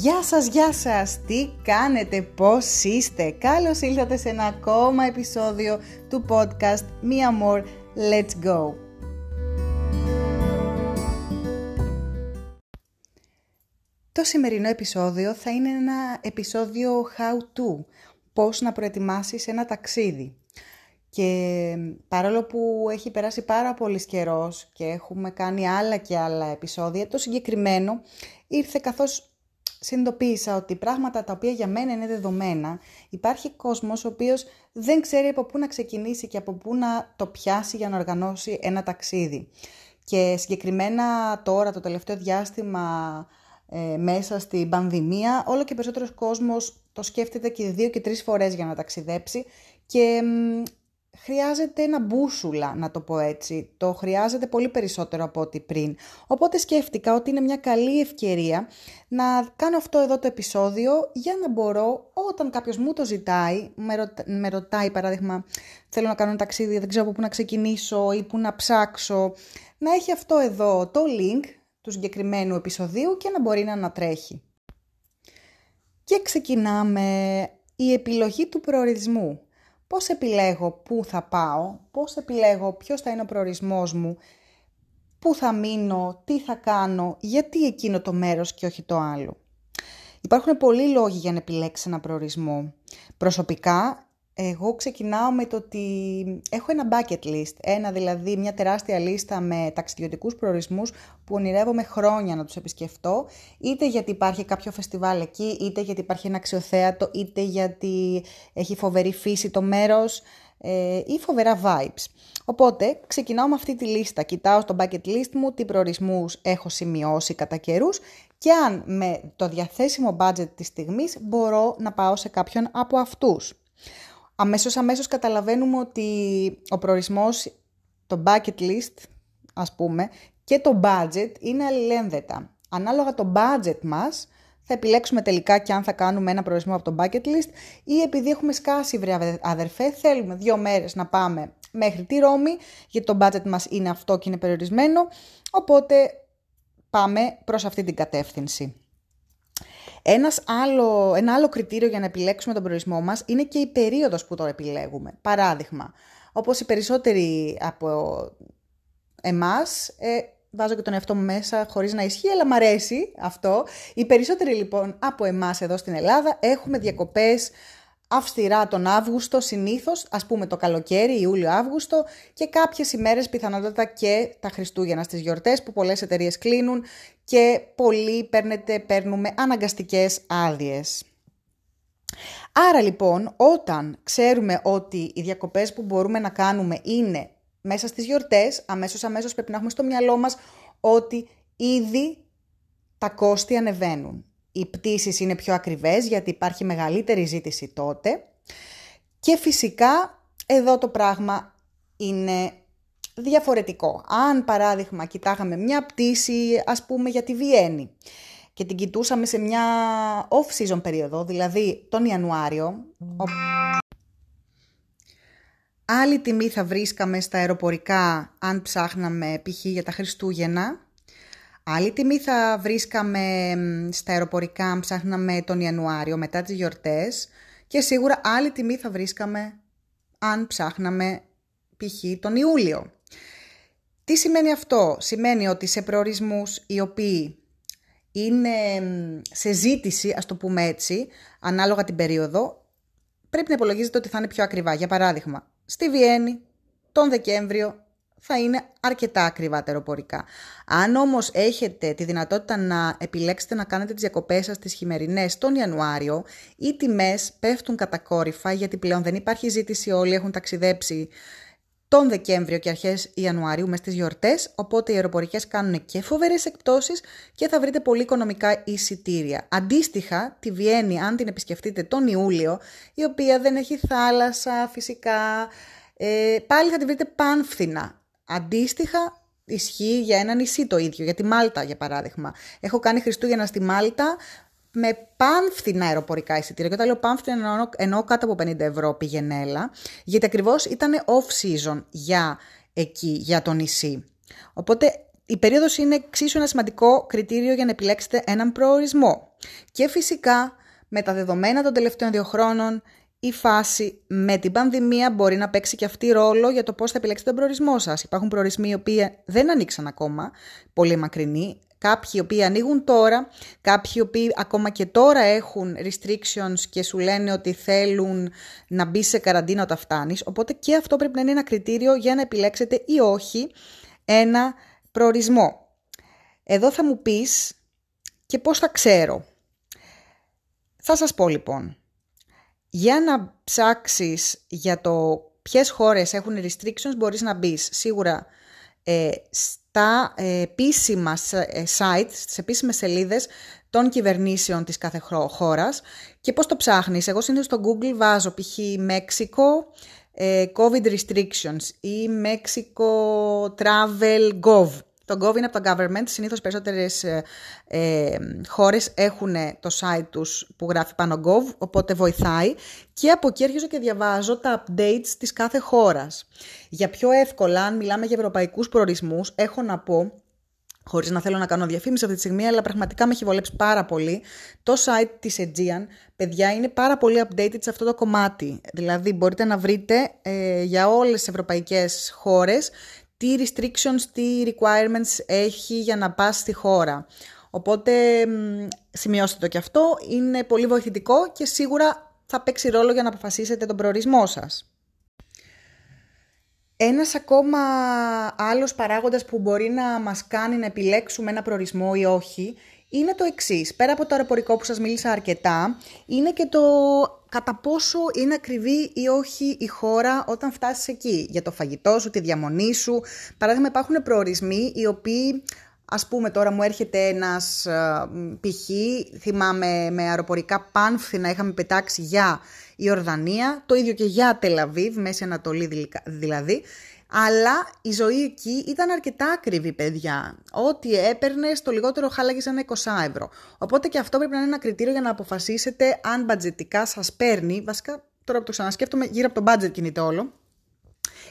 Γεια σας, γεια σας! Τι κάνετε, πώς είστε! Καλώς ήλθατε σε ένα ακόμα επεισόδιο του podcast Μία More, Let's Go! Το σημερινό επεισόδιο θα είναι ένα επεισόδιο how to, πώς να προετοιμάσεις ένα ταξίδι. Και παρόλο που έχει περάσει πάρα πολύς καιρός και έχουμε κάνει άλλα και άλλα επεισόδια, το συγκεκριμένο ήρθε καθώς συνειδητοποίησα ότι πράγματα τα οποία για μένα είναι δεδομένα, υπάρχει κόσμος ο οποίος δεν ξέρει από πού να ξεκινήσει και από πού να το πιάσει για να οργανώσει ένα ταξίδι. Και συγκεκριμένα τώρα το τελευταίο διάστημα ε, μέσα στην πανδημία, όλο και περισσότερος κόσμος το σκέφτεται και δύο και τρεις φορές για να ταξιδέψει και χρειάζεται ένα μπούσουλα, να το πω έτσι. Το χρειάζεται πολύ περισσότερο από ό,τι πριν. Οπότε σκέφτηκα ότι είναι μια καλή ευκαιρία να κάνω αυτό εδώ το επεισόδιο για να μπορώ όταν κάποιος μου το ζητάει, με, ρωτάει παράδειγμα θέλω να κάνω ένα ταξίδι, δεν ξέρω από πού να ξεκινήσω ή πού να ψάξω, να έχει αυτό εδώ το link του συγκεκριμένου επεισοδίου και να μπορεί να ανατρέχει. Και ξεκινάμε η επιλογή του προορισμού πώς επιλέγω πού θα πάω, πώς επιλέγω ποιος θα είναι ο προορισμός μου, πού θα μείνω, τι θα κάνω, γιατί εκείνο το μέρος και όχι το άλλο. Υπάρχουν πολλοί λόγοι για να επιλέξεις ένα προορισμό. Προσωπικά εγώ ξεκινάω με το ότι έχω ένα bucket list, ένα δηλαδή μια τεράστια λίστα με ταξιδιωτικούς προορισμούς που ονειρεύομαι χρόνια να τους επισκεφτώ, είτε γιατί υπάρχει κάποιο φεστιβάλ εκεί, είτε γιατί υπάρχει ένα αξιοθέατο, είτε γιατί έχει φοβερή φύση το μέρος ε, ή φοβερά vibes. Οπότε ξεκινάω με αυτή τη λίστα, κοιτάω στο bucket list μου τι προορισμούς έχω σημειώσει κατά καιρούς και αν με το διαθέσιμο budget της στιγμής μπορώ να πάω σε κάποιον από αυτούς αμέσως αμέσως καταλαβαίνουμε ότι ο προορισμός, το bucket list ας πούμε και το budget είναι αλληλένδετα. Ανάλογα το budget μας θα επιλέξουμε τελικά και αν θα κάνουμε ένα προορισμό από το bucket list ή επειδή έχουμε σκάσει βρε αδερφέ θέλουμε δύο μέρες να πάμε μέχρι τη Ρώμη γιατί το budget μας είναι αυτό και είναι περιορισμένο οπότε πάμε προς αυτή την κατεύθυνση. Ένας άλλο, ένα άλλο κριτήριο για να επιλέξουμε τον προορισμό μας είναι και η περίοδος που το επιλέγουμε. Παράδειγμα, όπως οι περισσότεροι από εμάς, ε, βάζω και τον εαυτό μου μέσα χωρίς να ισχύει, αλλά μ' αρέσει αυτό. Οι περισσότεροι λοιπόν από εμάς εδώ στην Ελλάδα έχουμε διακοπές αυστηρά τον Αύγουστο συνήθως, ας πούμε το καλοκαίρι, Ιούλιο-Αύγουστο και κάποιες ημέρες πιθανότατα και τα Χριστούγεννα στις γιορτές που πολλές εταιρείες κλείνουν και πολλοί παίρνετε, παίρνουμε αναγκαστικές άδειες. Άρα λοιπόν όταν ξέρουμε ότι οι διακοπές που μπορούμε να κάνουμε είναι μέσα στις γιορτές, αμέσως αμέσως πρέπει να έχουμε στο μυαλό μας ότι ήδη τα κόστη ανεβαίνουν οι πτήσεις είναι πιο ακριβές γιατί υπάρχει μεγαλύτερη ζήτηση τότε και φυσικά εδώ το πράγμα είναι διαφορετικό. Αν παράδειγμα κοιτάγαμε μια πτήση ας πούμε για τη Βιέννη και την κοιτούσαμε σε μια off-season περίοδο, δηλαδή τον Ιανουάριο, άλλη τιμή θα βρίσκαμε στα αεροπορικά αν ψάχναμε π.χ. για τα Χριστούγεννα Άλλη τιμή θα βρίσκαμε στα αεροπορικά αν ψάχναμε τον Ιανουάριο μετά τις γιορτές και σίγουρα άλλη τιμή θα βρίσκαμε αν ψάχναμε π.χ. τον Ιούλιο. Τι σημαίνει αυτό; Σημαίνει ότι σε προορισμούς οι οποίοι είναι σε ζήτηση, ας το πούμε έτσι, ανάλογα την περίοδο, πρέπει να υπολογίζετε ότι θα είναι πιο ακριβά. Για παράδειγμα, στη Βιέννη τον Δεκέμβριο θα είναι αρκετά ακριβά τα αεροπορικά. Αν όμως έχετε τη δυνατότητα να επιλέξετε να κάνετε τις διακοπές σας τις χειμερινές τον Ιανουάριο, οι τιμές πέφτουν κατακόρυφα γιατί πλέον δεν υπάρχει ζήτηση, όλοι έχουν ταξιδέψει τον Δεκέμβριο και αρχές Ιανουαρίου μες στις γιορτές, οπότε οι αεροπορικές κάνουν και φοβερές εκπτώσεις και θα βρείτε πολύ οικονομικά εισιτήρια. Αντίστοιχα, τη Βιέννη, αν την επισκεφτείτε τον Ιούλιο, η οποία δεν έχει θάλασσα φυσικά, ε, πάλι θα τη βρείτε πανφθηνά. Αντίστοιχα, ισχύει για ένα νησί το ίδιο, για τη Μάλτα για παράδειγμα. Έχω κάνει Χριστούγεννα στη Μάλτα με πανφθηνά αεροπορικά εισιτήρια. Και όταν λέω πανφθηνά εννοώ, εννοώ κάτω από 50 ευρώ πηγενέλα, γιατί ακριβώς ήταν off-season για εκεί, για το νησί. Οπότε η περίοδος είναι εξίσου ένα σημαντικό κριτήριο για να επιλέξετε έναν προορισμό. Και φυσικά με τα δεδομένα των τελευταίων δύο χρόνων η φάση με την πανδημία μπορεί να παίξει και αυτή ρόλο για το πώς θα επιλέξετε τον προορισμό σας. Υπάρχουν προορισμοί οι οποίοι δεν ανοίξαν ακόμα, πολύ μακρινοί, κάποιοι οι οποίοι ανοίγουν τώρα, κάποιοι οι οποίοι ακόμα και τώρα έχουν restrictions και σου λένε ότι θέλουν να μπει σε καραντίνα όταν φτάνεις, οπότε και αυτό πρέπει να είναι ένα κριτήριο για να επιλέξετε ή όχι ένα προορισμό. Εδώ θα μου πεις και πώς θα ξέρω. Θα σας πω λοιπόν, για να ψάξεις για το ποιες χώρες έχουν restrictions μπορείς να μπεις σίγουρα ε, στα ε, επίσημα ε, sites, στις επίσημες σελίδες των κυβερνήσεων της κάθε χώρας και πώς το ψάχνεις; Εγώ συνήθως στο Google βάζω π.χ. Μέξικο, ε, COVID restrictions ή Mexico travel gov το Gov είναι από το government. Συνήθως περισσότερες ε, ε, χώρες έχουν το site τους που γράφει πάνω Gov, οπότε βοηθάει. Και από εκεί αρχίζω και διαβάζω τα updates της κάθε χώρας. Για πιο εύκολα, αν μιλάμε για ευρωπαϊκούς προορισμούς, έχω να πω χωρίς να θέλω να κάνω διαφήμιση αυτή τη στιγμή, αλλά πραγματικά με έχει βολέψει πάρα πολύ. Το site της Aegean, παιδιά, είναι πάρα πολύ updated σε αυτό το κομμάτι. Δηλαδή, μπορείτε να βρείτε ε, για όλες τις ευρωπαϊκές χώρες τι restrictions, τι requirements έχει για να πας στη χώρα. Οπότε σημειώστε το και αυτό, είναι πολύ βοηθητικό και σίγουρα θα παίξει ρόλο για να αποφασίσετε τον προορισμό σας. Ένας ακόμα άλλος παράγοντας που μπορεί να μας κάνει να επιλέξουμε ένα προορισμό ή όχι είναι το εξής. Πέρα από το αεροπορικό που σας μίλησα αρκετά, είναι και το κατά πόσο είναι ακριβή ή όχι η χώρα όταν φτάσεις εκεί. Για το φαγητό σου, τη διαμονή σου. Παράδειγμα υπάρχουν προορισμοί οι οποίοι Ας πούμε τώρα μου έρχεται ένας π.χ. θυμάμαι με αεροπορικά πάνφθηνα είχαμε πετάξει για η Ορδανία, το ίδιο και για Τελαβίβ, Μέση Ανατολή δηλαδή. Αλλά η ζωή εκεί ήταν αρκετά ακριβή, παιδιά. Ό,τι έπαιρνε, το λιγότερο χάλαγες ένα 20 ευρώ. Οπότε και αυτό πρέπει να είναι ένα κριτήριο για να αποφασίσετε αν μπατζετικά σας παίρνει. Βασικά, τώρα που το ξανασκέφτομαι, γύρω από το budget κινείται όλο.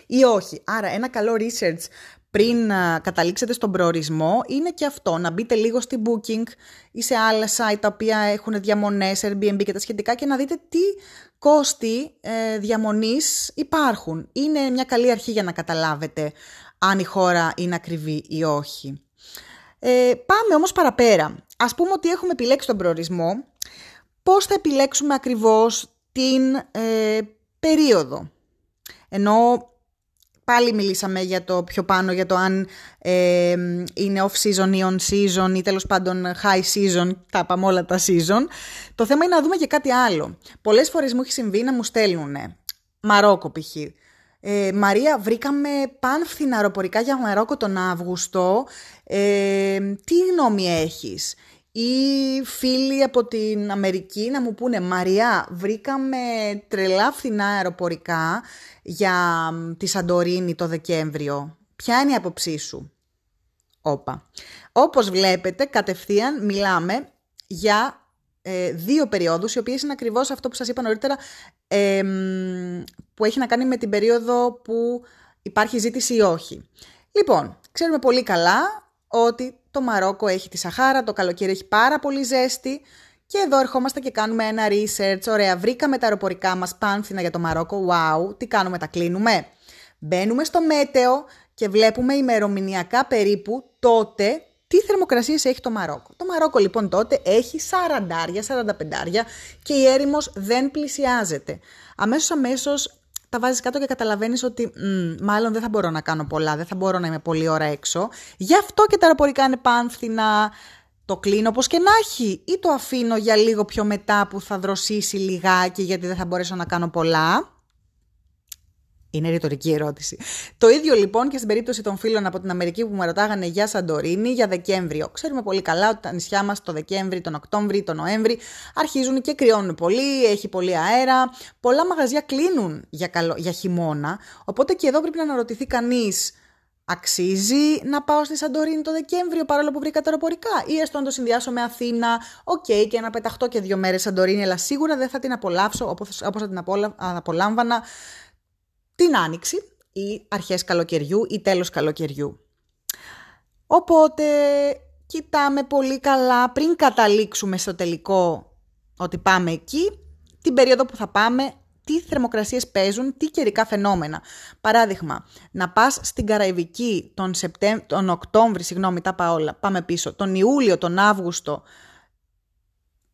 Ή όχι. Άρα, ένα καλό research πριν καταλήξετε στον προορισμό είναι και αυτό, να μπείτε λίγο στη Booking ή σε άλλα site τα οποία έχουν διαμονές, Airbnb και τα σχετικά και να δείτε τι κόστη ε, διαμονής υπάρχουν. Είναι μια καλή αρχή για να καταλάβετε αν η χώρα είναι ακριβή ή όχι. Ε, πάμε όμως παραπέρα. Ας πούμε ότι έχουμε επιλέξει τον προορισμό. Πώς θα επιλέξουμε ακριβώς την ε, περίοδο; Ενώ πάλι μιλήσαμε για το πιο πάνω, για το αν ε, είναι off-season ή on-season ή τέλος πάντων high season, τα πάμε όλα τα season. Το θέμα είναι να δούμε και κάτι άλλο. Πολλές φορές μου έχει συμβεί να μου στέλνουν Μαρόκο π.χ. Ε, Μαρία, βρήκαμε πάνφθηνα αεροπορικά για Μαρόκο τον Αύγουστο. Ε, τι γνώμη έχεις; Ή φίλοι από την Αμερική να μου πούνε «Μαριά, βρήκαμε τρελά φθηνά αεροπορικά για τη Σαντορίνη το Δεκέμβριο. Ποια είναι η άποψή σου» Όπα. Όπως βλέπετε, κατευθείαν μιλάμε για ε, δύο περιόδους, οι οποίες είναι ακριβώς αυτό που σας είπα νωρίτερα, που έχει να κάνει με την περίοδο που υπάρχει ζήτηση ή όχι. Λοιπόν, ξέρουμε πολύ καλά ότι το Μαρόκο έχει τη Σαχάρα, το καλοκαίρι έχει πάρα πολύ ζέστη και εδώ ερχόμαστε και κάνουμε ένα research. Ωραία, βρήκαμε τα αεροπορικά μας πάνθυνα για το Μαρόκο. Wow, τι κάνουμε, τα κλείνουμε. Μπαίνουμε στο μέτεο και βλέπουμε ημερομηνιακά περίπου τότε τι θερμοκρασίες έχει το Μαρόκο. Το Μαρόκο λοιπόν τότε έχει 40-45 και η έρημος δεν πλησιάζεται. Αμέσως αμέσως τα βάζεις κάτω και καταλαβαίνεις ότι μάλλον δεν θα μπορώ να κάνω πολλά, δεν θα μπορώ να είμαι πολλή ώρα έξω. Γι' αυτό και τα αεροπορικά είναι πάνθυνα, το κλείνω όπως και να έχει ή το αφήνω για λίγο πιο μετά που θα δροσίσει λιγάκι γιατί δεν θα μπορέσω να κάνω πολλά. Είναι ρητορική ερώτηση. Το ίδιο λοιπόν και στην περίπτωση των φίλων από την Αμερική που μου ρωτάγανε για Σαντορίνη για Δεκέμβριο. Ξέρουμε πολύ καλά ότι τα νησιά μας το Δεκέμβρη, τον Οκτώβρη, τον Νοέμβρη αρχίζουν και κρυώνουν πολύ, έχει πολύ αέρα. Πολλά μαγαζιά κλείνουν για, καλο... για χειμώνα. Οπότε και εδώ πρέπει να αναρωτηθεί κανείς. Αξίζει να πάω στη Σαντορίνη το Δεκέμβριο παρόλο που βρήκα αεροπορικά; Ή έστω να το συνδυάσω με Αθήνα, OK okay, και να πεταχτώ και δύο μέρες Σαντορίνη αλλά σίγουρα δεν θα την απολαύσω όπως, όπως θα την απολάμβανα την Άνοιξη ή αρχές καλοκαιριού ή τέλος καλοκαιριού. Οπότε κοιτάμε πολύ καλά πριν καταλήξουμε στο τελικό ότι πάμε εκεί, την περίοδο που θα πάμε, τι θερμοκρασίες παίζουν, τι καιρικά φαινόμενα. Παράδειγμα, να πας στην Καραϊβική τον, Σεπτέμ... τον Οκτώβρη, συγγνώμη, τα πάω όλα, πάμε πίσω, τον Ιούλιο, τον Αύγουστο,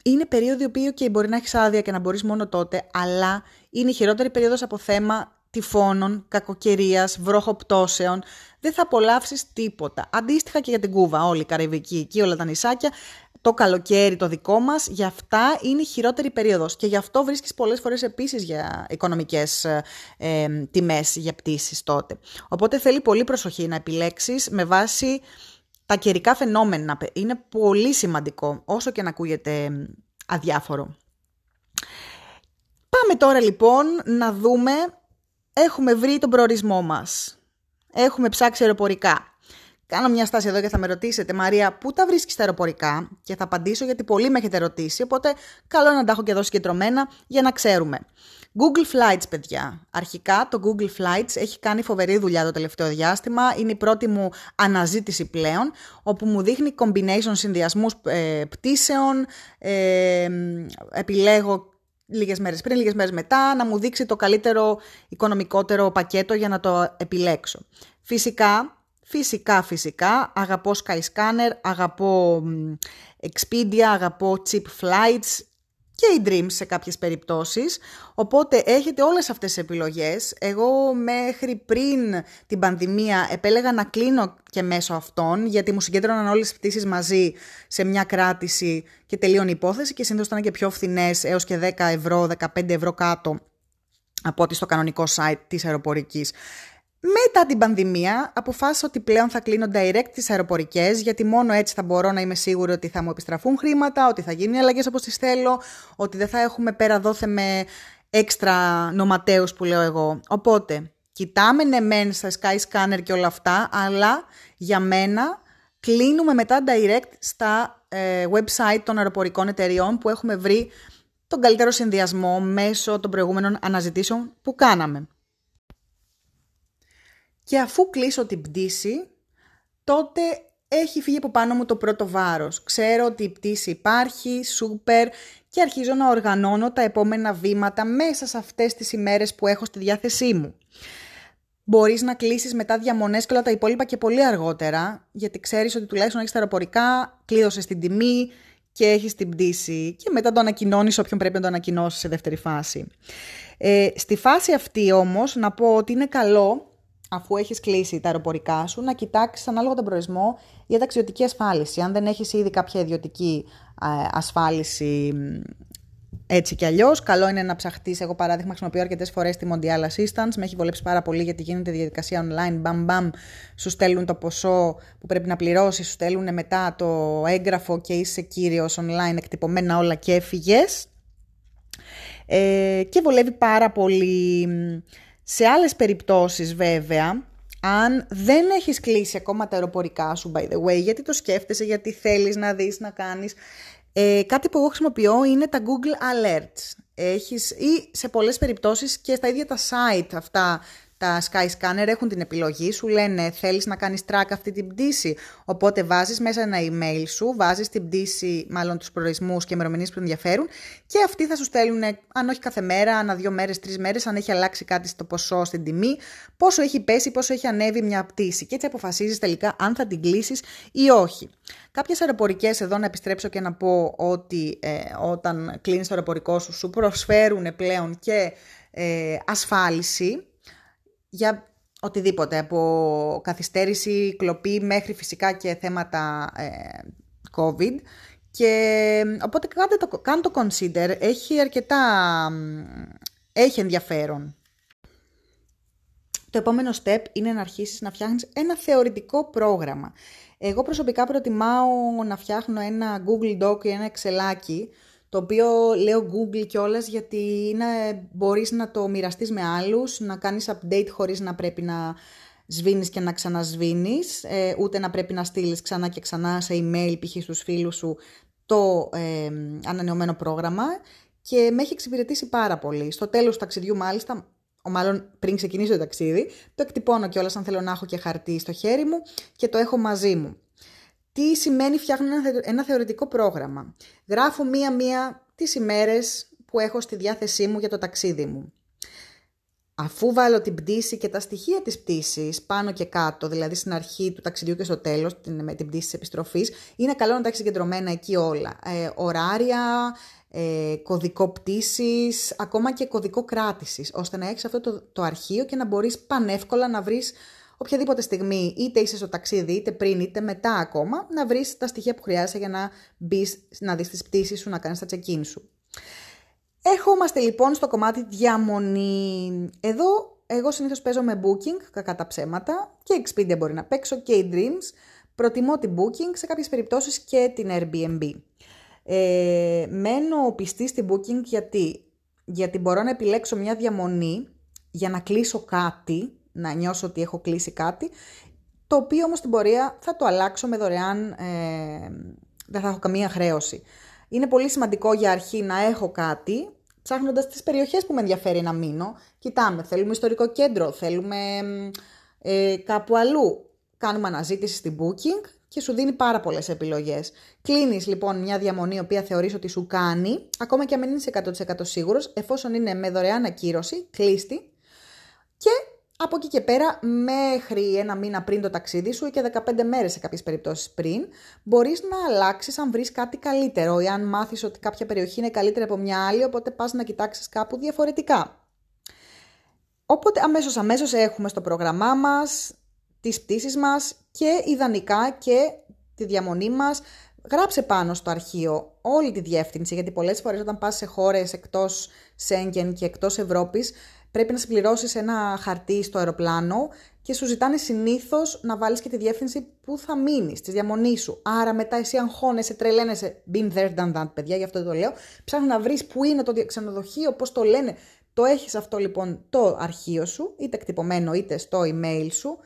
είναι περίοδοι που και μπορεί να έχεις άδεια και να μπορείς μόνο τότε, αλλά είναι η χειρότερη περίοδος από θέμα τυφώνων, κακοκαιρίας, βροχοπτώσεων. Δεν θα απολαύσεις τίποτα. Αντίστοιχα και για την Κούβα, όλη η Καραϊβική, εκεί όλα τα νησάκια, το καλοκαίρι το δικό μας, για αυτά είναι η χειρότερη περίοδος. Και γι' αυτό βρίσκεις πολλές φορές επίσης για οικονομικές ε, τιμές για πτήσεις τότε. Οπότε θέλει πολύ προσοχή να επιλέξεις με βάση τα καιρικά φαινόμενα. Είναι πολύ σημαντικό, όσο και να ακούγεται αδιάφορο. Πάμε τώρα λοιπόν να δούμε, έχουμε βρει τον προορισμό μας. Έχουμε ψάξει αεροπορικά. Κάνω μια στάση εδώ και θα με ρωτήσετε, Μαρία, πού τα βρίσκεις τα αεροπορικά; Και θα απαντήσω γιατί πολλοί με έχετε ρωτήσει, οπότε καλό είναι να τα έχω και εδώ συγκεντρωμένα για να ξέρουμε. Google Flights, παιδιά. Αρχικά το Google Flights έχει κάνει φοβερή δουλειά το τελευταίο διάστημα. Είναι η πρώτη μου αναζήτηση πλέον, όπου μου δείχνει combination συνδυασμούς ε, πτήσεων, ε, επιλέγω λίγες μέρες πριν, λίγες μέρες μετά, να μου δείξει το καλύτερο οικονομικότερο πακέτο για να το επιλέξω. Φυσικά, φυσικά, φυσικά, αγαπώ Skyscanner, αγαπώ Expedia, αγαπώ Cheap Flights, και οι Dreams σε κάποιες περιπτώσεις. Οπότε έχετε όλες αυτές τις επιλογές. Εγώ μέχρι πριν την πανδημία επέλεγα να κλείνω και μέσω αυτών, γιατί μου συγκέντρωναν όλες τις πτήσεις μαζί σε μια κράτηση και τελείωνε η υπόθεση και συνήθως ήταν και πιο φθηνές έως και 10 ευρώ, 15 ευρώ κάτω από ό,τι στο κανονικό site της αεροπορικής. Μετά την πανδημία αποφάσισα ότι πλέον θα κλείνω direct τις αεροπορικές γιατί μόνο έτσι θα μπορώ να είμαι σίγουρη ότι θα μου επιστραφούν χρήματα, ότι θα γίνουν οι αλλαγές όπως τις θέλω, ότι δεν θα έχουμε πέρα δόθε με έξτρα νοματέους που λέω εγώ. Οπότε, κοιτάμε ναι μεν στα Skyscanner και όλα αυτά, αλλά για μένα κλείνουμε μετά direct στα ε, website των αεροπορικών εταιριών που έχουμε βρει τον καλύτερο συνδυασμό μέσω των προηγούμενων αναζητήσεων που κάναμε. Και αφού κλείσω την πτήση, τότε έχει φύγει από πάνω μου το πρώτο βάρος. Ξέρω ότι η πτήση υπάρχει, σούπερ και αρχίζω να οργανώνω τα επόμενα βήματα μέσα σε αυτές τις ημέρες που έχω στη διάθεσή μου. Μπορείς να κλείσεις μετά διαμονές και όλα τα υπόλοιπα και πολύ αργότερα, γιατί ξέρεις ότι τουλάχιστον έχεις τα αεροπορικά, κλείδωσες την τιμή και έχεις την πτήση και μετά το ανακοινώνεις όποιον πρέπει να το ανακοινώσει σε δεύτερη φάση. Ε, στη φάση αυτή όμως να πω ότι είναι καλό αφού έχεις κλείσει τα αεροπορικά σου, να κοιτάξεις ανάλογα τον προορισμό για ταξιδιωτική ασφάλιση. Αν δεν έχεις ήδη κάποια ιδιωτική ασφάλιση έτσι κι αλλιώς, καλό είναι να ψαχτείς. Εγώ, παράδειγμα, χρησιμοποιώ αρκετές φορές τη Mondial Assistance. Με έχει βολέψει πάρα πολύ γιατί γίνεται διαδικασία online. Μπαμ, μπαμ, σου στέλνουν το ποσό που πρέπει να πληρώσεις, σου στέλνουν μετά το έγγραφο και είσαι κύριος online, εκτυπωμένα όλα και έφυγες. Ε, και βολεύει πάρα πολύ. Σε άλλες περιπτώσεις βέβαια, αν δεν έχεις κλείσει ακόμα τα αεροπορικά σου, by the way, γιατί το σκέφτεσαι, γιατί θέλεις να δεις, να κάνεις, ε, κάτι που εγώ χρησιμοποιώ είναι τα Google Alerts. Έχεις, ή σε πολλές περιπτώσεις και στα ίδια τα site αυτά τα Skyscanner έχουν την επιλογή, σου λένε θέλεις να κάνεις track αυτή την πτήση, οπότε βάζεις μέσα ένα email σου, βάζεις την πτήση, μάλλον τους προορισμούς και ημερομηνίες που ενδιαφέρουν και αυτοί θα σου στέλνουν, αν όχι κάθε μέρα, ανά δύο μέρες, τρεις μέρες, αν έχει αλλάξει κάτι στο ποσό, στην τιμή, πόσο έχει πέσει, πόσο έχει ανέβει μια πτήση και έτσι αποφασίζεις τελικά αν θα την κλείσεις ή όχι. Κάποιες αεροπορικές εδώ να επιστρέψω και να πω ότι ε, όταν κλείνεις το αεροπορικό σου σου προσφέρουν πλέον και ε, ασφάλιση για οτιδήποτε, από καθυστέρηση, κλοπή μέχρι φυσικά και θέματα ε, COVID. Και οπότε κάντε το, κάντε το consider, έχει αρκετά, έχει ενδιαφέρον. Το επόμενο step είναι να αρχίσεις να φτιάχνεις ένα θεωρητικό πρόγραμμα. Εγώ προσωπικά προτιμάω να φτιάχνω ένα Google Doc ή ένα Excel το οποίο λέω Google κιόλας γιατί είναι, μπορείς να το μοιραστείς με άλλους, να κάνεις update χωρίς να πρέπει να σβήνεις και να ξανασβήνεις, ε, ούτε να πρέπει να στείλεις ξανά και ξανά σε email π.χ. στους φίλους σου το ε, ανανεωμένο πρόγραμμα και με έχει εξυπηρετήσει πάρα πολύ. Στο τέλος του ταξιδιού μάλιστα, ο μάλλον πριν ξεκινήσω το ταξίδι, το εκτυπώνω κιόλας αν θέλω να έχω και χαρτί στο χέρι μου και το έχω μαζί μου. Τι σημαίνει φτιάχνω ένα θεωρητικό πρόγραμμα. Γράφω μία-μία τις ημέρες που έχω στη διάθεσή μου για το ταξίδι μου. Αφού βάλω την πτήση και τα στοιχεία της πτήσης πάνω και κάτω, δηλαδή στην αρχή του ταξιδιού και στο τέλος, με την πτήση της επιστροφής, είναι καλό να τα έχεις συγκεντρωμένα εκεί όλα. Ε, ωράρια, ε, κωδικό πτήσης, ακόμα και κωδικό κράτησης, ώστε να έχεις αυτό το, το αρχείο και να μπορείς πανεύκολα να βρεις οποιαδήποτε στιγμή, είτε είσαι στο ταξίδι, είτε πριν, είτε μετά ακόμα, να βρεις τα στοιχεία που χρειάζεσαι για να μπεις να δεις τις πτήσεις σου, να κάνεις τα check-in σου. Ερχόμαστε λοιπόν στο κομμάτι διαμονή. Εδώ εγώ συνήθως παίζω με booking, κακά τα ψέματα, και Expedia μπορεί να παίξω και η Dreams. Προτιμώ την booking, σε κάποιες περιπτώσεις και την Airbnb. Ε, μένω πιστή στην booking γιατί, γιατί μπορώ να επιλέξω μια διαμονή για να κλείσω κάτι, να νιώσω ότι έχω κλείσει κάτι, το οποίο όμως στην πορεία θα το αλλάξω με δωρεάν, ε, δεν θα έχω καμία χρέωση. Είναι πολύ σημαντικό για αρχή να έχω κάτι, ψάχνοντας τις περιοχές που με ενδιαφέρει να μείνω. Κοιτάμε, θέλουμε ιστορικό κέντρο, θέλουμε ε, κάπου αλλού. Κάνουμε αναζήτηση στην booking και σου δίνει πάρα πολλές επιλογές. Κλείνεις λοιπόν μια διαμονή, η οποία θεωρείς ότι σου κάνει, ακόμα και αν μην είσαι 100% σίγουρος, εφόσον είναι με δωρεάν ακύρωση, κλείστη και από εκεί και πέρα, μέχρι ένα μήνα πριν το ταξίδι σου ή και 15 μέρες σε κάποιες περιπτώσεις πριν, μπορείς να αλλάξεις αν βρεις κάτι καλύτερο ή αν μάθεις ότι κάποια περιοχή είναι καλύτερη από μια άλλη, οπότε πας να κοιτάξεις κάπου διαφορετικά. Οπότε αμέσως αμέσως έχουμε στο πρόγραμμά μας τις πτήσεις μας και ιδανικά και τη διαμονή μας. Γράψε πάνω στο αρχείο όλη τη διεύθυνση, γιατί πολλές φορές όταν πας σε χώρες εκτός Σέγγεν και εκτός Ευρώπης, πρέπει να συμπληρώσεις ένα χαρτί στο αεροπλάνο και σου ζητάνε συνήθως να βάλεις και τη διεύθυνση που θα μείνεις, τη διαμονή σου. Άρα μετά εσύ αγχώνεσαι, τρελαίνεσαι. Been there, done that, παιδιά, γι' αυτό το λέω. Ψάχνεις να βρεις που είναι το ξενοδοχείο, πώς το λένε. Το έχεις αυτό λοιπόν το αρχείο σου, είτε εκτυπωμένο είτε στο email σου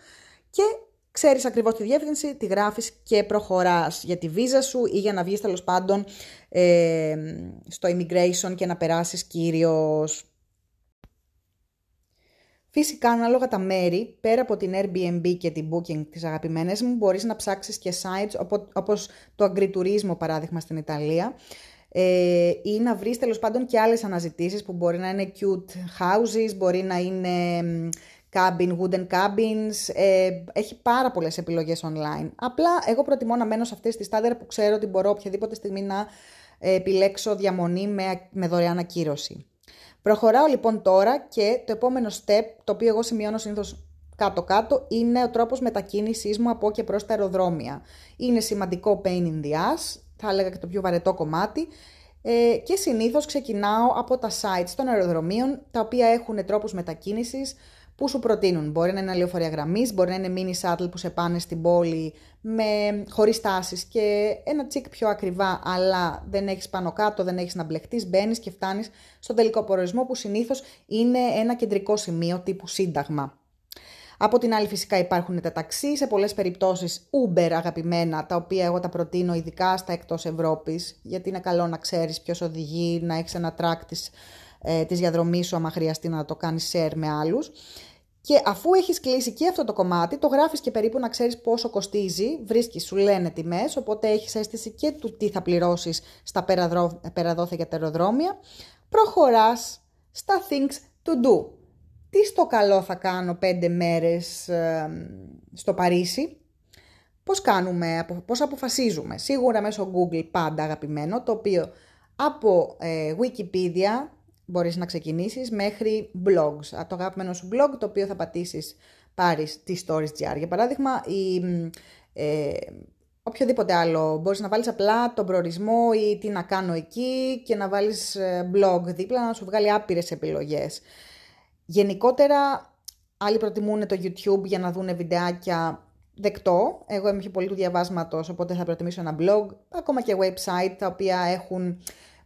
και ξέρεις ακριβώς τη διεύθυνση, τη γράφεις και προχωράς για τη βίζα σου ή για να βγεις τέλος πάντων ε, στο immigration και να περάσεις κύριος Φυσικά, ανάλογα τα μέρη, πέρα από την Airbnb και την Booking της αγαπημένες μου, μπορείς να ψάξεις και sites όπως το Agriturismo, παράδειγμα, στην Ιταλία, ε, ή να βρεις τέλος πάντων και άλλες αναζητήσεις που μπορεί να είναι cute houses, μπορεί να είναι cabin, wooden cabins, ε, έχει πάρα πολλές επιλογές online. Απλά εγώ προτιμώ να μένω σε αυτές τις στάδια που ξέρω ότι μπορώ οποιαδήποτε στιγμή να ε, επιλέξω διαμονή με, με δωρεάν ακύρωση. Προχωράω λοιπόν τώρα και το επόμενο step, το οποίο εγώ σημειώνω συνήθως κάτω-κάτω, είναι ο τρόπος μετακίνησής μου από και προς τα αεροδρόμια. Είναι σημαντικό pain in the ass, θα έλεγα και το πιο βαρετό κομμάτι, ε, και συνήθως ξεκινάω από τα sites των αεροδρομίων, τα οποία έχουν τρόπους μετακίνησης που σου προτείνουν; Μπορεί να είναι λεωφορεία γραμμής, μπορεί να είναι mini shuttle που σε πάνε στην πόλη με χωρίς τάσεις και ένα τσικ πιο ακριβά, αλλά δεν έχεις πάνω κάτω, δεν έχεις να μπλεχτείς. Μπαίνεις και φτάνεις στον τελικό προορισμό που συνήθως είναι ένα κεντρικό σημείο τύπου Σύνταγμα. Από την άλλη φυσικά υπάρχουν τα ταξί, σε πολλές περιπτώσεις Uber αγαπημένα, τα οποία εγώ τα προτείνω ειδικά στα εκτός Ευρώπης, γιατί είναι καλό να ξέρεις ποιος οδηγεί, να έχεις ένα track της, ε, της διαδρομής σου άμα χρειαστεί να το κάνεις share με άλλους. Και αφού έχεις κλείσει και αυτό το κομμάτι, το γράφεις και περίπου να ξέρεις πόσο κοστίζει, βρίσκεις, σου λένε τιμές, οπότε έχεις αίσθηση και του τι θα πληρώσεις στα περαδόθια για τα αεροδρόμια. Προχωράς στα things to do. Τι στο καλό θα κάνω πέντε μέρες στο Παρίσι, πώς κάνουμε, πώς αποφασίζουμε; Σίγουρα μέσω Google πάντα αγαπημένο, το οποίο από ε, Wikipedia μπορείς να ξεκινήσεις μέχρι blogs. Το αγαπημένο σου blog το οποίο θα πατήσεις πάρεις τη Stories.gr. Για παράδειγμα, η, ε, οποιοδήποτε άλλο. Μπορείς να βάλεις απλά τον προορισμό ή τι να κάνω εκεί και να βάλεις ε, blog δίπλα να σου βγάλει άπειρες επιλογές. Γενικότερα, άλλοι προτιμούν το YouTube για να δουν βιντεάκια δεκτό. Εγώ είμαι πιο πολύ του διαβάσματος, οπότε θα προτιμήσω ένα blog, ακόμα και website τα οποία έχουν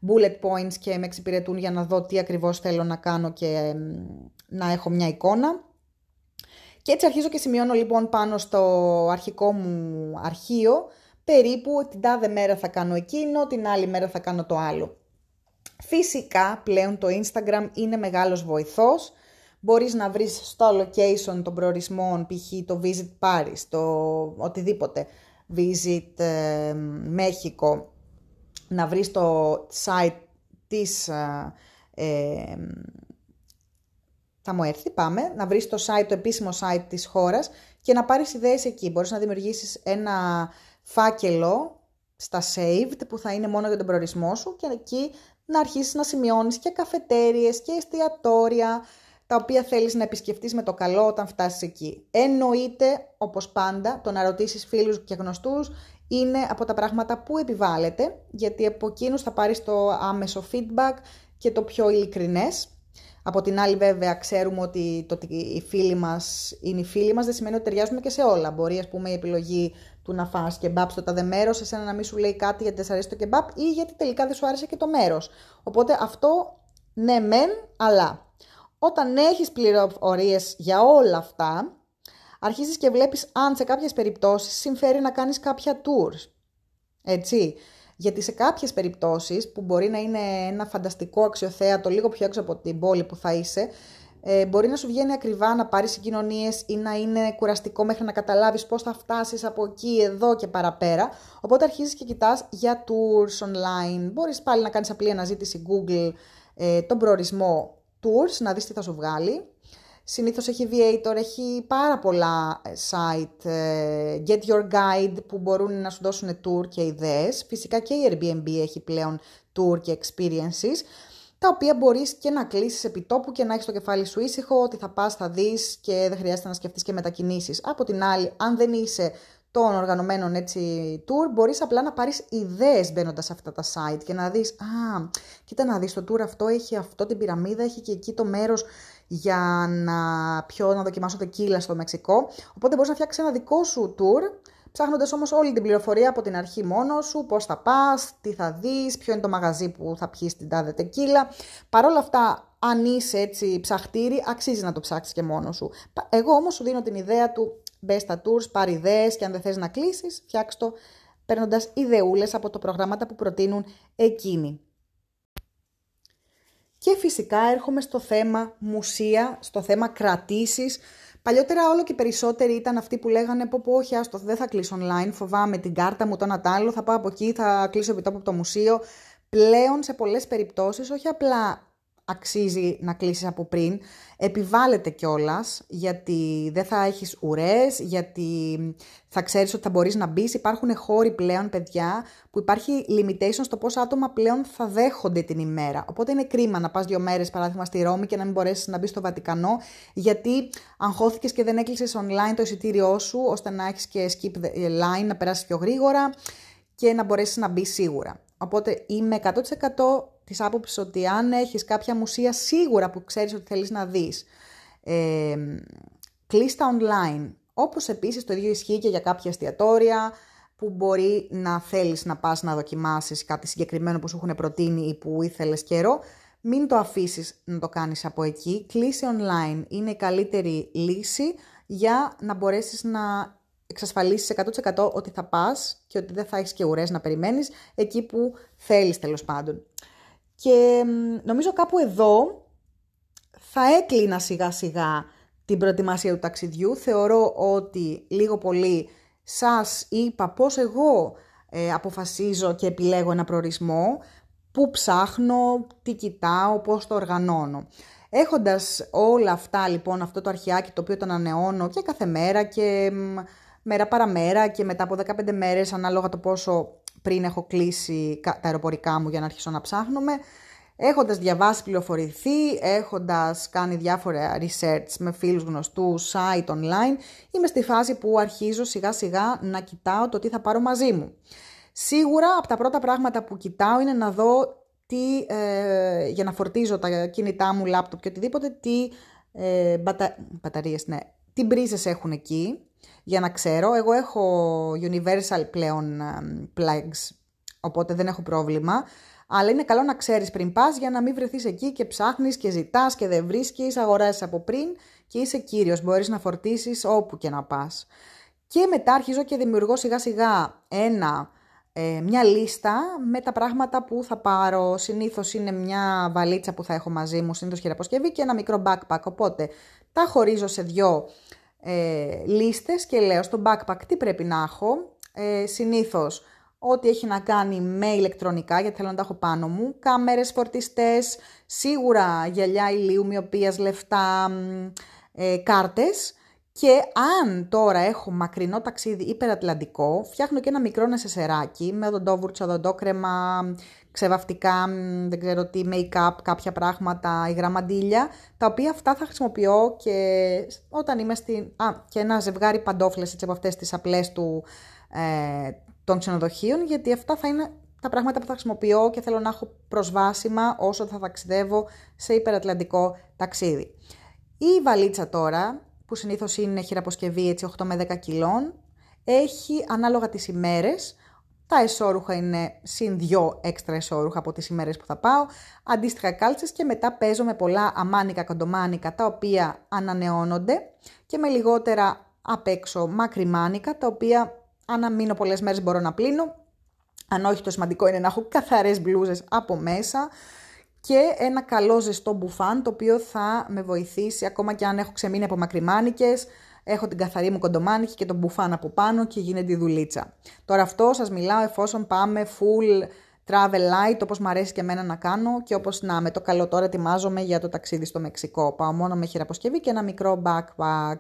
bullet points και με εξυπηρετούν για να δω τι ακριβώς θέλω να κάνω και να έχω μια εικόνα. Και έτσι αρχίζω και σημειώνω λοιπόν πάνω στο αρχικό μου αρχείο περίπου την τάδε μέρα θα κάνω εκείνο, την άλλη μέρα θα κάνω το άλλο. Φυσικά πλέον το Instagram είναι μεγάλος βοηθός. Μπορείς να βρεις στο location των προορισμών, π.χ. το Visit Paris, το οτιδήποτε Visit ε, Μέχικο, να βρεις το site της... Ε, ε, θα μου έρθει, πάμε, να βρεις το site, το επίσημο site της χώρας και να πάρεις ιδέες εκεί. Μπορείς να δημιουργήσεις ένα φάκελο στα saved που θα είναι μόνο για τον προορισμό σου και εκεί να αρχίσεις να σημειώνεις και καφετέριες και εστιατόρια τα οποία θέλεις να επισκεφτείς με το καλό όταν φτάσεις εκεί. Εννοείται, όπως πάντα, το να ρωτήσεις φίλους και γνωστούς είναι από τα πράγματα που επιβάλλεται, γιατί από εκείνους θα πάρεις το άμεσο feedback και το πιο ειλικρινές. Από την άλλη βέβαια ξέρουμε ότι το ότι οι φίλοι μας είναι οι φίλοι μας δεν σημαίνει ότι ταιριάζουμε και σε όλα. Μπορεί ας πούμε η επιλογή του να φας κεμπάπ στο τάδε μέρος, εσένα να μην σου λέει κάτι γιατί δεν σου αρέσει το κεμπάπ ή γιατί τελικά δεν σου άρεσε και το μέρος. Οπότε αυτό ναι μεν, αλλά όταν έχεις πληροφορίες για όλα αυτά, αρχίζεις και βλέπεις αν σε κάποιες περιπτώσεις συμφέρει να κάνεις κάποια tours. Έτσι. Γιατί σε κάποιες περιπτώσεις που μπορεί να είναι ένα φανταστικό αξιοθέατο λίγο πιο έξω από την πόλη που θα είσαι, ε, μπορεί να σου βγαίνει ακριβά να πάρεις συγκοινωνίες ή να είναι κουραστικό μέχρι να καταλάβεις πώς θα φτάσεις από εκεί, εδώ και παραπέρα. Οπότε αρχίζεις και κοιτάς για tours online. Μπορείς πάλι να κάνεις απλή αναζήτηση Google ε, τον προορισμό tours, να δεις τι θα σου βγάλει. Συνήθως έχει Viator, έχει πάρα πολλά ε, site, ε, Get Your Guide που μπορούν να σου δώσουν tour και ιδέες. Φυσικά και η Airbnb έχει πλέον tour και experiences, τα οποία μπορείς και να κλείσεις επί τόπου και να έχεις το κεφάλι σου ήσυχο, ότι θα πας, θα δεις και δεν χρειάζεται να σκεφτείς και μετακινήσεις. Από την άλλη, αν δεν είσαι των οργανωμένων έτσι tour, μπορείς απλά να πάρεις ιδέες μπαίνοντας σε αυτά τα site και να δεις, α, κοίτα να δεις, το tour αυτό έχει αυτό την πυραμίδα, έχει και εκεί το μέρος για να πιω, να δοκιμάσω τεκίλα στο Μεξικό. Οπότε μπορείς να φτιάξεις ένα δικό σου tour, ψάχνοντας όμως όλη την πληροφορία από την αρχή μόνο σου, πώς θα πας, τι θα δεις, ποιο είναι το μαγαζί που θα πιεις την τάδε τεκίλα. Παρ' όλα αυτά, αν είσαι έτσι ψαχτήρι, αξίζει να το ψάξεις και μόνος σου. Εγώ όμως σου δίνω την ιδέα του Μπες στα tours, πάρει ιδέες και αν δεν θες να κλείσεις, φτιάξ' το παίρνοντας ιδεούλες από το προγράμματα που προτείνουν εκείνοι. Και φυσικά έρχομαι στο θέμα μουσεία, στο θέμα κρατήσεις. Παλιότερα όλο και περισσότεροι ήταν αυτοί που λέγανε πω πω όχι άστο δεν θα κλείσω online, φοβάμαι την κάρτα μου, το ένα άλλο, θα πάω από εκεί, θα κλείσω επί από το μουσείο. Πλέον σε πολλές περιπτώσεις όχι απλά αξίζει να κλείσεις από πριν. Επιβάλλεται κιόλας γιατί δεν θα έχεις ουρές, γιατί θα ξέρεις ότι θα μπορείς να μπεις. Υπάρχουν χώροι πλέον, παιδιά, που υπάρχει limitation στο πόσα άτομα πλέον θα δέχονται την ημέρα. Οπότε είναι κρίμα να πας δύο μέρες, παράδειγμα, στη Ρώμη και να μην μπορέσεις να μπεις στο Βατικανό, γιατί αγχώθηκες και δεν έκλεισες online το εισιτήριό σου, ώστε να έχεις και skip the line, να περάσεις πιο γρήγορα και να μπορέσεις να μπεις σίγουρα. Οπότε είμαι 100% της άποψης ότι αν έχεις κάποια μουσεία σίγουρα που ξέρεις ότι θέλεις να δεις, ε, κλείστα online. Όπως επίσης το ίδιο ισχύει και για κάποια εστιατόρια που μπορεί να θέλεις να πας να δοκιμάσεις κάτι συγκεκριμένο που σου έχουν προτείνει ή που ήθελες καιρό. Μην το αφήσεις να το κάνεις από εκεί. Κλείσει online είναι η καλύτερη λύση για να μπορέσεις να εξασφαλίσεις 100% ότι θα πας και ότι δεν θα έχεις και ουρές να περιμένεις εκεί που θέλεις τέλος πάντων. Και νομίζω κάπου εδώ θα έκλεινα σιγά σιγά την προετοιμασία του ταξιδιού. Θεωρώ ότι λίγο πολύ σας είπα πώς εγώ ε, αποφασίζω και επιλέγω ένα προορισμό, πού ψάχνω, τι κοιτάω, πώς το οργανώνω. Έχοντας όλα αυτά λοιπόν, αυτό το αρχιάκι το οποίο το ανανεώνω και κάθε μέρα και μέρα παραμέρα και μετά από 15 μέρες ανάλογα το πόσο πριν έχω κλείσει τα αεροπορικά μου για να αρχίσω να ψάχνουμε. Έχοντας διαβάσει, πληροφορηθεί, έχοντας κάνει διάφορα research με φίλους γνωστούς, site online, είμαι στη φάση που αρχίζω σιγά σιγά να κοιτάω το τι θα πάρω μαζί μου. Σίγουρα από τα πρώτα πράγματα που κοιτάω είναι να δω τι, ε, για να φορτίζω τα κινητά μου, λάπτοπ και οτιδήποτε, τι ε, μπατα... μπαταρίες, ναι, τι μπρίζες έχουν εκεί, για να ξέρω. Εγώ έχω universal πλέον ε, plugs, οπότε δεν έχω πρόβλημα. Αλλά είναι καλό να ξέρεις πριν πας για να μην βρεθείς εκεί και ψάχνεις και ζητάς και δεν βρίσκεις, αγοράζεις από πριν και είσαι κύριος, μπορείς να φορτίσεις όπου και να πας. Και μετά αρχίζω και δημιουργώ σιγά σιγά ένα, ε, μια λίστα με τα πράγματα που θα πάρω. Συνήθως είναι μια βαλίτσα που θα έχω μαζί μου, συνήθως χειραποσκευή και ένα μικρό backpack. Οπότε τα χωρίζω σε δυο ε, λίστες και λέω στο backpack τι πρέπει να έχω. ε, συνήθως ό,τι έχει να κάνει με ηλεκτρονικά, γιατί θέλω να τα έχω πάνω μου, κάμερες, φορτιστές, σίγουρα γυαλιά ηλίου, μοιοπίας, λεφτά, ε, κάρτες. Και αν τώρα έχω μακρινό ταξίδι υπερατλαντικό, φτιάχνω και ένα μικρό νεσεσεράκι με οδοντόβουρτσα, οδοντόκρεμα, ξεβαφτικά, δεν ξέρω τι, make-up, κάποια πράγματα, υγρά μαντήλια, τα οποία αυτά θα χρησιμοποιώ και όταν είμαι στην... Α, και ένα ζευγάρι παντόφλες έτσι από αυτές τις απλές του, ε, των ξενοδοχείων, γιατί αυτά θα είναι τα πράγματα που θα χρησιμοποιώ και θέλω να έχω προσβάσιμα όσο θα ταξιδεύω σε υπερατλαντικό ταξίδι. Η βαλίτσα τώρα, που συνήθως είναι χειραποσκευή έτσι 8 με 10 κιλών, έχει ανάλογα τις ημέρες, τα εσώρουχα είναι συν δυο έξτρα εσώρουχα από τις ημέρες που θα πάω, αντίστοιχα κάλτσες και μετά παίζω με πολλά αμάνικα κοντομάνικα τα οποία ανανεώνονται και με λιγότερα απ' έξω μακριμάνικα τα οποία αν μείνω πολλές μέρες μπορώ να πλύνω. Αν όχι το σημαντικό είναι να έχω καθαρές μπλούζες από μέσα και ένα καλό ζεστό μπουφάν το οποίο θα με βοηθήσει ακόμα και αν έχω ξεμείνει από μακριμάνικες έχω την καθαρή μου κοντομάνικη και τον μπουφάν από πάνω και γίνεται η δουλίτσα. Τώρα αυτό σας μιλάω εφόσον πάμε full travel light όπως μου αρέσει και εμένα να κάνω και όπως να με το καλό τώρα ετοιμάζομαι για το ταξίδι στο Μεξικό. Πάω μόνο με χειραποσκευή και ένα μικρό backpack.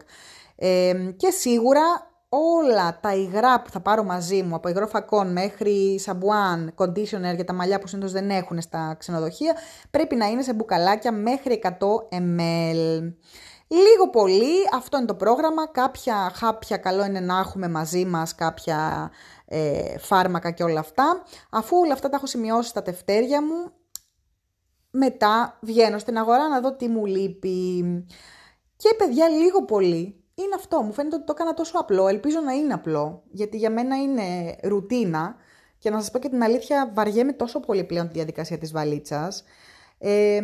Ε, και σίγουρα όλα τα υγρά που θα πάρω μαζί μου, από υγρό φακόν μέχρι σαμπουάν, conditioner για τα μαλλιά που συνήθως δεν έχουν στα ξενοδοχεία, πρέπει να είναι σε μπουκαλάκια μέχρι 100 ml. Λίγο πολύ, αυτό είναι το πρόγραμμα. Κάποια χάπια καλό είναι να έχουμε μαζί μας, κάποια ε, φάρμακα και όλα αυτά. Αφού όλα αυτά τα έχω σημειώσει στα τευτέρια μου, μετά βγαίνω στην αγορά να δω τι μου λείπει. Και παιδιά λίγο πολύ, είναι αυτό. Μου φαίνεται ότι το έκανα τόσο απλό. Ελπίζω να είναι απλό, γιατί για μένα είναι ρουτίνα. Και να σας πω και την αλήθεια, βαριέμαι τόσο πολύ πλέον τη διαδικασία της βαλίτσας. Ε,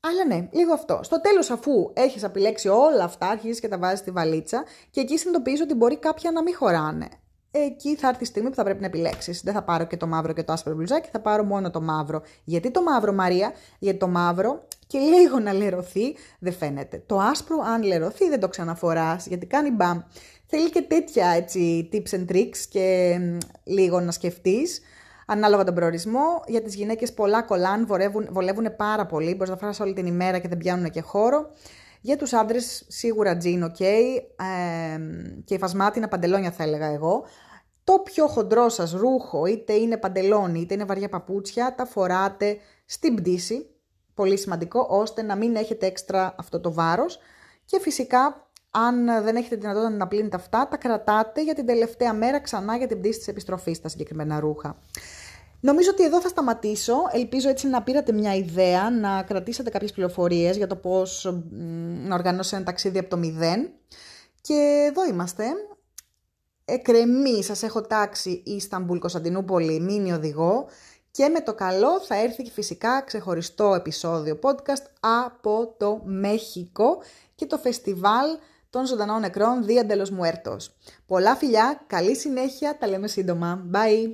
αλλά ναι, λίγο αυτό. Στο τέλος αφού έχεις επιλέξει όλα αυτά, αρχίζεις και τα βάζεις στη βαλίτσα και εκεί συνειδητοποιείς ότι μπορεί κάποια να μην χωράνε. Εκεί θα έρθει η στιγμή που θα πρέπει να επιλέξεις. Δεν θα πάρω και το μαύρο και το άσπρο μπλουζάκι, θα πάρω μόνο το μαύρο. Γιατί το μαύρο, Μαρία, γιατί το μαύρο και λίγο να λερωθεί δεν φαίνεται. Το άσπρο, αν λερωθεί, δεν το ξαναφοράς, γιατί κάνει μπαμ. Θέλει και τέτοια έτσι, tips and tricks και λίγο να σκεφτείς ανάλογα τον προορισμό. Για τις γυναίκες πολλά κολάν βολεύουν, βολεύουν πάρα πολύ, μπορείς να φέρεις όλη την ημέρα και δεν πιάνουν και χώρο. Για τους άντρες σίγουρα jean ok ε, και υφασμάτινα παντελόνια θα έλεγα εγώ. Το πιο χοντρό σας ρούχο, είτε είναι παντελόνι είτε είναι βαριά παπούτσια, τα φοράτε στην πτήση, πολύ σημαντικό, ώστε να μην έχετε έξτρα αυτό το βάρος. Και φυσικά, αν δεν έχετε δυνατότητα να πλύνετε αυτά, τα κρατάτε για την τελευταία μέρα ξανά για την πτήση της επιστροφής, τα συγκεκριμένα ρούχα. Νομίζω ότι εδώ θα σταματήσω. Ελπίζω έτσι να πήρατε μια ιδέα, να κρατήσετε κάποιες πληροφορίες για το πώς να οργανώσετε ένα ταξίδι από το μηδέν. Και εδώ είμαστε. Εκρεμή, σας έχω τάξει Ισταμπούλ Κωνσταντινούπολη, μήνυ οδηγό. Και με το καλό θα έρθει και φυσικά ξεχωριστό επεισόδιο podcast από το Μέχικο και το φεστιβάλ των ζωντανών νεκρών Δία Muertos. Πολλά φιλιά, καλή συνέχεια, τα λέμε σύντομα. Bye!